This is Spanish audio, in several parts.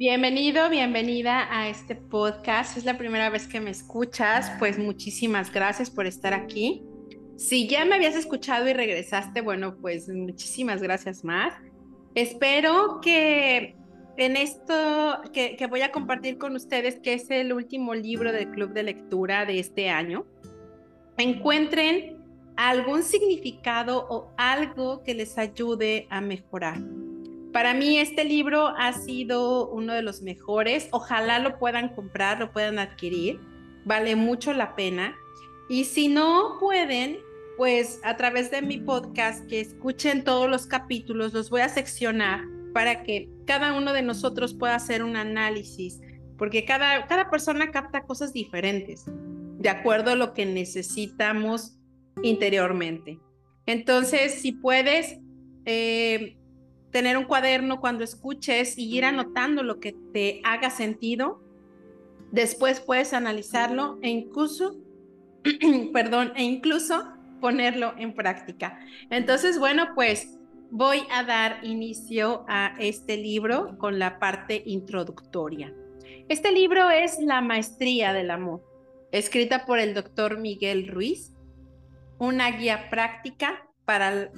Bienvenido, bienvenida a este podcast. Es la primera vez que me escuchas, pues muchísimas gracias por estar aquí. Si ya me habías escuchado y regresaste, bueno, pues muchísimas gracias más. Espero que en esto que, voy a compartir con ustedes, que es el último libro del club de lectura de este año, encuentren algún significado o algo que les ayude a mejorar. Para mí este libro ha sido uno de los mejores. Ojalá lo puedan comprar, lo puedan adquirir. Vale mucho la pena. Y si no pueden, pues a través de mi podcast, que escuchen todos los capítulos, los voy a seccionar para que cada uno de nosotros pueda hacer un análisis, porque cada, cada persona capta cosas diferentes, de acuerdo a lo que necesitamos interiormente. Entonces, si puedes, eh, tener un cuaderno cuando escuches y ir anotando lo que te haga sentido. Después puedes analizarlo e incluso, perdón, e incluso ponerlo en práctica. Entonces, bueno, pues voy a dar inicio a este libro con la parte introductoria. Este libro es La Maestría del Amor, escrita por el doctor Miguel Ruiz, una guía práctica para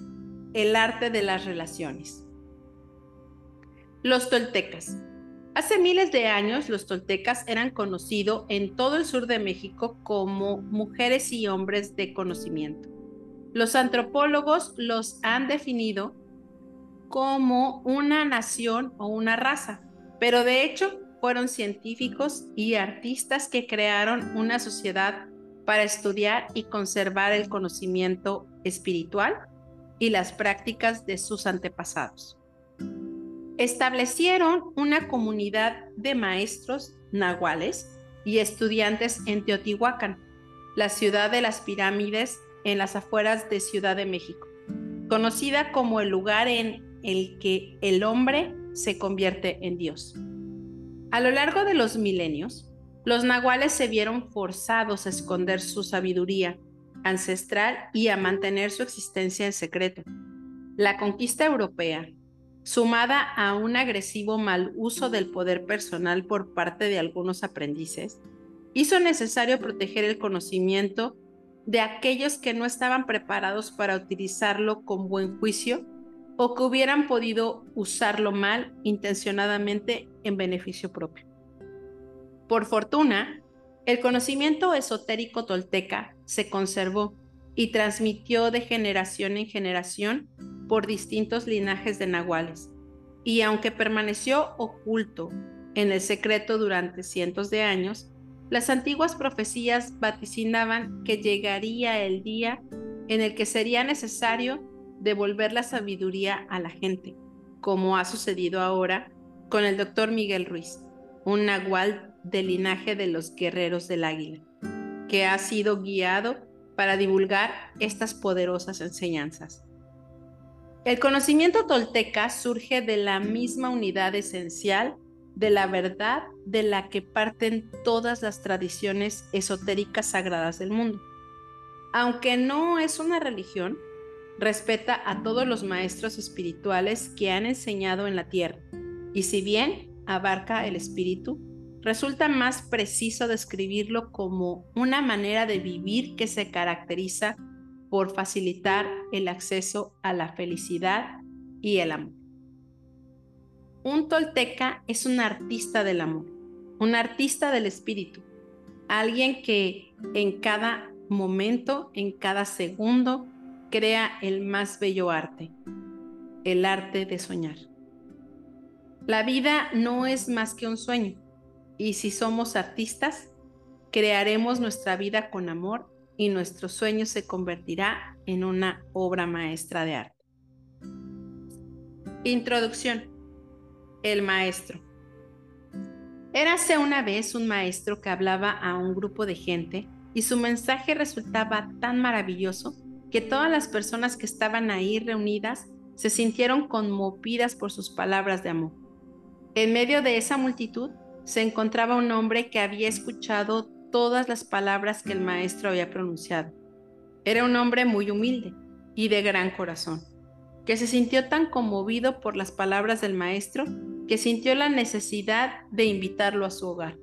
el arte de las relaciones. Los toltecas. Hace miles de años los toltecas eran conocidos en todo el sur de México como mujeres y hombres de conocimiento. Los antropólogos los han definido como una nación o una raza, pero de hecho fueron científicos y artistas que crearon una sociedad para estudiar y conservar el conocimiento espiritual y las prácticas de sus antepasados establecieron una comunidad de maestros nahuales y estudiantes en Teotihuacán, la ciudad de las pirámides en las afueras de Ciudad de México, conocida como el lugar en el que el hombre se convierte en Dios. A lo largo de los milenios, los nahuales se vieron forzados a esconder su sabiduría ancestral y a mantener su existencia en secreto. La conquista europea sumada a un agresivo mal uso del poder personal por parte de algunos aprendices, hizo necesario proteger el conocimiento de aquellos que no estaban preparados para utilizarlo con buen juicio o que hubieran podido usarlo mal intencionadamente en beneficio propio. Por fortuna, el conocimiento esotérico tolteca se conservó y transmitió de generación en generación por distintos linajes de nahuales, y aunque permaneció oculto en el secreto durante cientos de años, las antiguas profecías vaticinaban que llegaría el día en el que sería necesario devolver la sabiduría a la gente, como ha sucedido ahora con el doctor Miguel Ruiz, un nahual del linaje de los guerreros del águila, que ha sido guiado para divulgar estas poderosas enseñanzas. El conocimiento tolteca surge de la misma unidad esencial de la verdad de la que parten todas las tradiciones esotéricas sagradas del mundo. Aunque no es una religión, respeta a todos los maestros espirituales que han enseñado en la tierra, y si bien abarca el espíritu, resulta más preciso describirlo como una manera de vivir que se caracteriza por facilitar el acceso a la felicidad y el amor. Un tolteca es un artista del amor, un artista del espíritu, alguien que en cada momento, en cada segundo, crea el más bello arte, el arte de soñar. La vida no es más que un sueño, y si somos artistas, crearemos nuestra vida con amor y nuestro sueño se convertirá en una obra maestra de arte. Introducción. El maestro. Érase una vez un maestro que hablaba a un grupo de gente y su mensaje resultaba tan maravilloso que todas las personas que estaban ahí reunidas se sintieron conmovidas por sus palabras de amor. En medio de esa multitud se encontraba un hombre que había escuchado todas las palabras que el maestro había pronunciado. Era un hombre muy humilde y de gran corazón, que se sintió tan conmovido por las palabras del maestro que que sintió la necesidad de invitarlo a su hogar.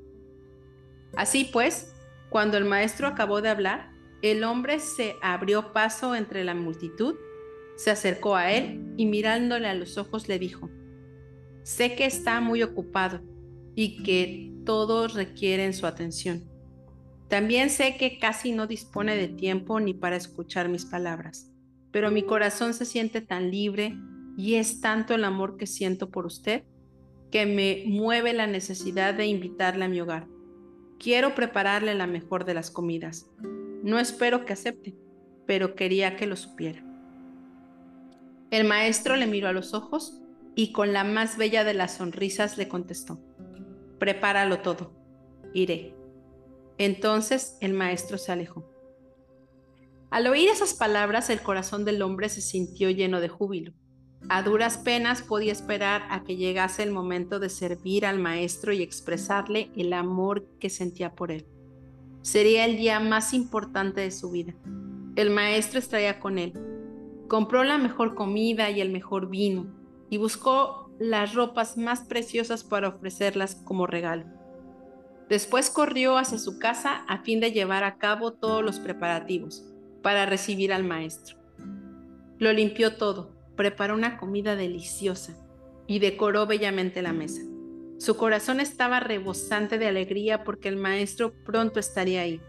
Así pues, cuando el maestro acabó de hablar, el hombre se abrió paso entre la multitud, se acercó a él y mirándole a los ojos le dijo, Sé que está muy ocupado y que todos requieren su atención. También sé que casi no dispone de tiempo ni para escuchar mis palabras, pero mi corazón se siente tan libre y es tanto el amor que siento por usted que me mueve la necesidad de invitarle a mi hogar. Quiero prepararle la mejor de las comidas. No espero que acepte, pero quería que lo supiera. El maestro le miró a los ojos y con la más bella de las sonrisas le contestó, prepáralo todo, iré. Entonces el maestro se alejó. Al oír esas palabras, el corazón del hombre se sintió lleno de júbilo. A duras penas podía esperar a que llegase el momento de servir al maestro y expresarle el amor que sentía por él. Sería el día más importante de su vida. El maestro estaría con él. Compró la mejor comida y el mejor vino y buscó las ropas más preciosas para ofrecerlas como regalo. Después corrió hacia su casa a fin de llevar a cabo todos los preparativos para recibir al maestro. Lo limpió todo, preparó una comida deliciosa y decoró bellamente la mesa. Su corazón estaba rebosante de alegría porque el maestro pronto estaría ahí.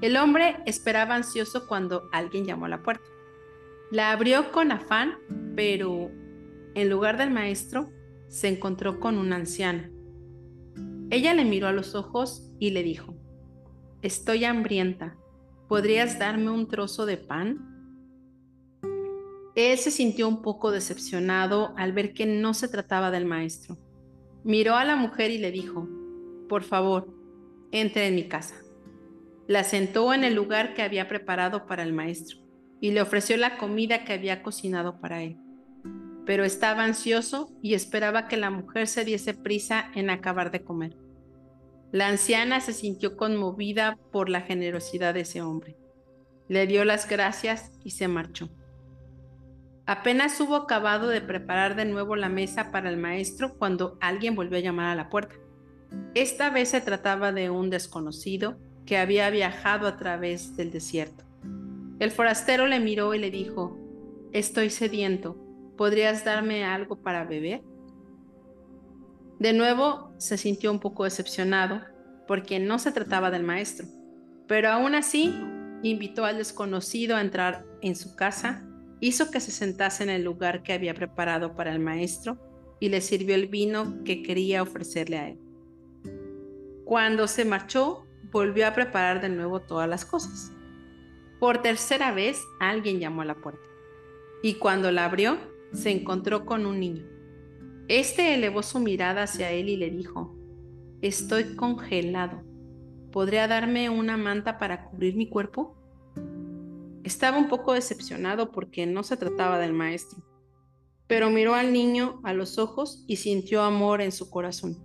El hombre esperaba ansioso cuando alguien llamó a la puerta. La abrió con afán, pero en lugar del maestro se encontró con una anciana. Ella le miró a los ojos y le dijo, Estoy hambrienta, ¿podrías darme un trozo de pan? Él se sintió un poco decepcionado al ver que no se trataba del maestro. Miró a la mujer y le dijo, por favor, entre en mi casa. La sentó en el lugar que había preparado para el maestro y le ofreció la comida que había cocinado para él. Pero estaba ansioso y esperaba que la mujer se diese prisa en acabar de comer. La anciana se sintió conmovida por la generosidad de ese hombre. Le dio las gracias y se marchó. Apenas hubo acabado de preparar de nuevo la mesa para el maestro cuando alguien volvió a llamar a la puerta. Esta vez se trataba de un desconocido que había viajado a través del desierto. El forastero le miró y le dijo, Estoy sediento, ¿podrías darme algo para beber? De nuevo se sintió un poco decepcionado porque no se trataba del maestro, pero aún así invitó al desconocido a entrar en su casa hizo que se sentase en el lugar que había preparado para el maestro y le sirvió el vino que quería ofrecerle a él. Cuando se marchó, volvió a preparar de nuevo todas las cosas. Por tercera vez, alguien llamó a la puerta y cuando la abrió, se encontró con un niño. Este elevó su mirada hacia él y le dijo, Estoy congelado. ¿Podría darme una manta para cubrir mi cuerpo? Estaba un poco decepcionado porque no se trataba del maestro, pero miró al niño a los ojos y sintió amor en su corazón.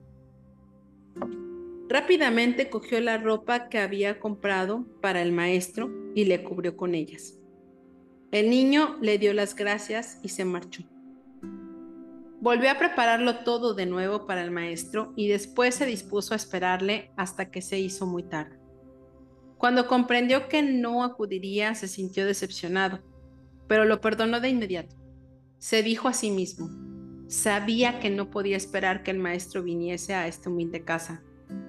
Rápidamente cogió la ropa que había comprado para el maestro y le cubrió con ellas. El niño le dio las gracias y se marchó. Volvió a prepararlo todo de nuevo para el maestro y después se dispuso a esperarle hasta que se hizo muy tarde. Cuando comprendió que no acudiría, se sintió decepcionado, pero lo perdonó de inmediato. Se dijo a sí mismo, sabía que no podía esperar que el maestro viniese a esta humilde casa.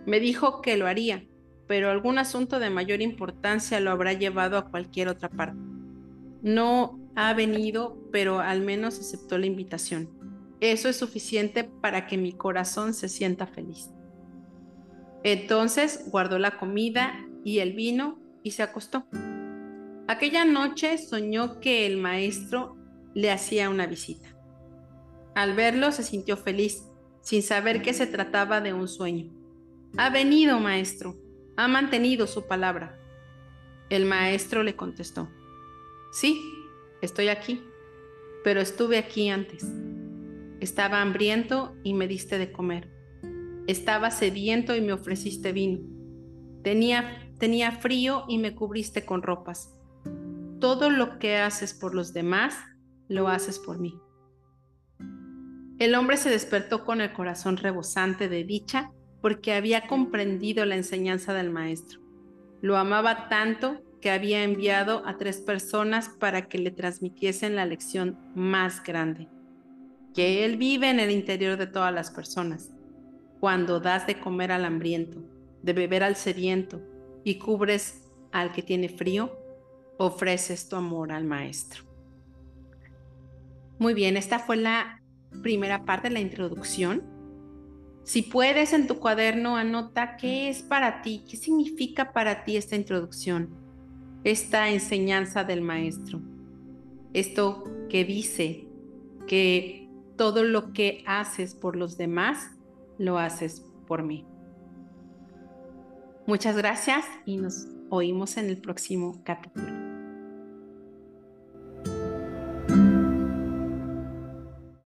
Me dijo que lo haría, pero algún asunto de mayor importancia lo habrá llevado a cualquier otra parte. No ha venido, pero al menos aceptó la invitación. Eso es suficiente para que mi corazón se sienta feliz. Entonces guardó la comida y el vino y se acostó. Aquella noche soñó que el maestro le hacía una visita. Al verlo se sintió feliz, sin saber que se trataba de un sueño. Ha venido, maestro, ha mantenido su palabra. El maestro le contestó, sí, estoy aquí, pero estuve aquí antes. Estaba hambriento y me diste de comer. Estaba sediento y me ofreciste vino. Tenía Tenía frío y me cubriste con ropas. Todo lo que haces por los demás, lo haces por mí. El hombre se despertó con el corazón rebosante de dicha porque había comprendido la enseñanza del maestro. Lo amaba tanto que había enviado a tres personas para que le transmitiesen la lección más grande, que Él vive en el interior de todas las personas. Cuando das de comer al hambriento, de beber al sediento y cubres al que tiene frío, ofreces tu amor al Maestro. Muy bien, esta fue la primera parte de la introducción. Si puedes en tu cuaderno, anota qué es para ti, qué significa para ti esta introducción, esta enseñanza del Maestro. Esto que dice que todo lo que haces por los demás, lo haces por mí. Muchas gracias y nos oímos en el próximo capítulo.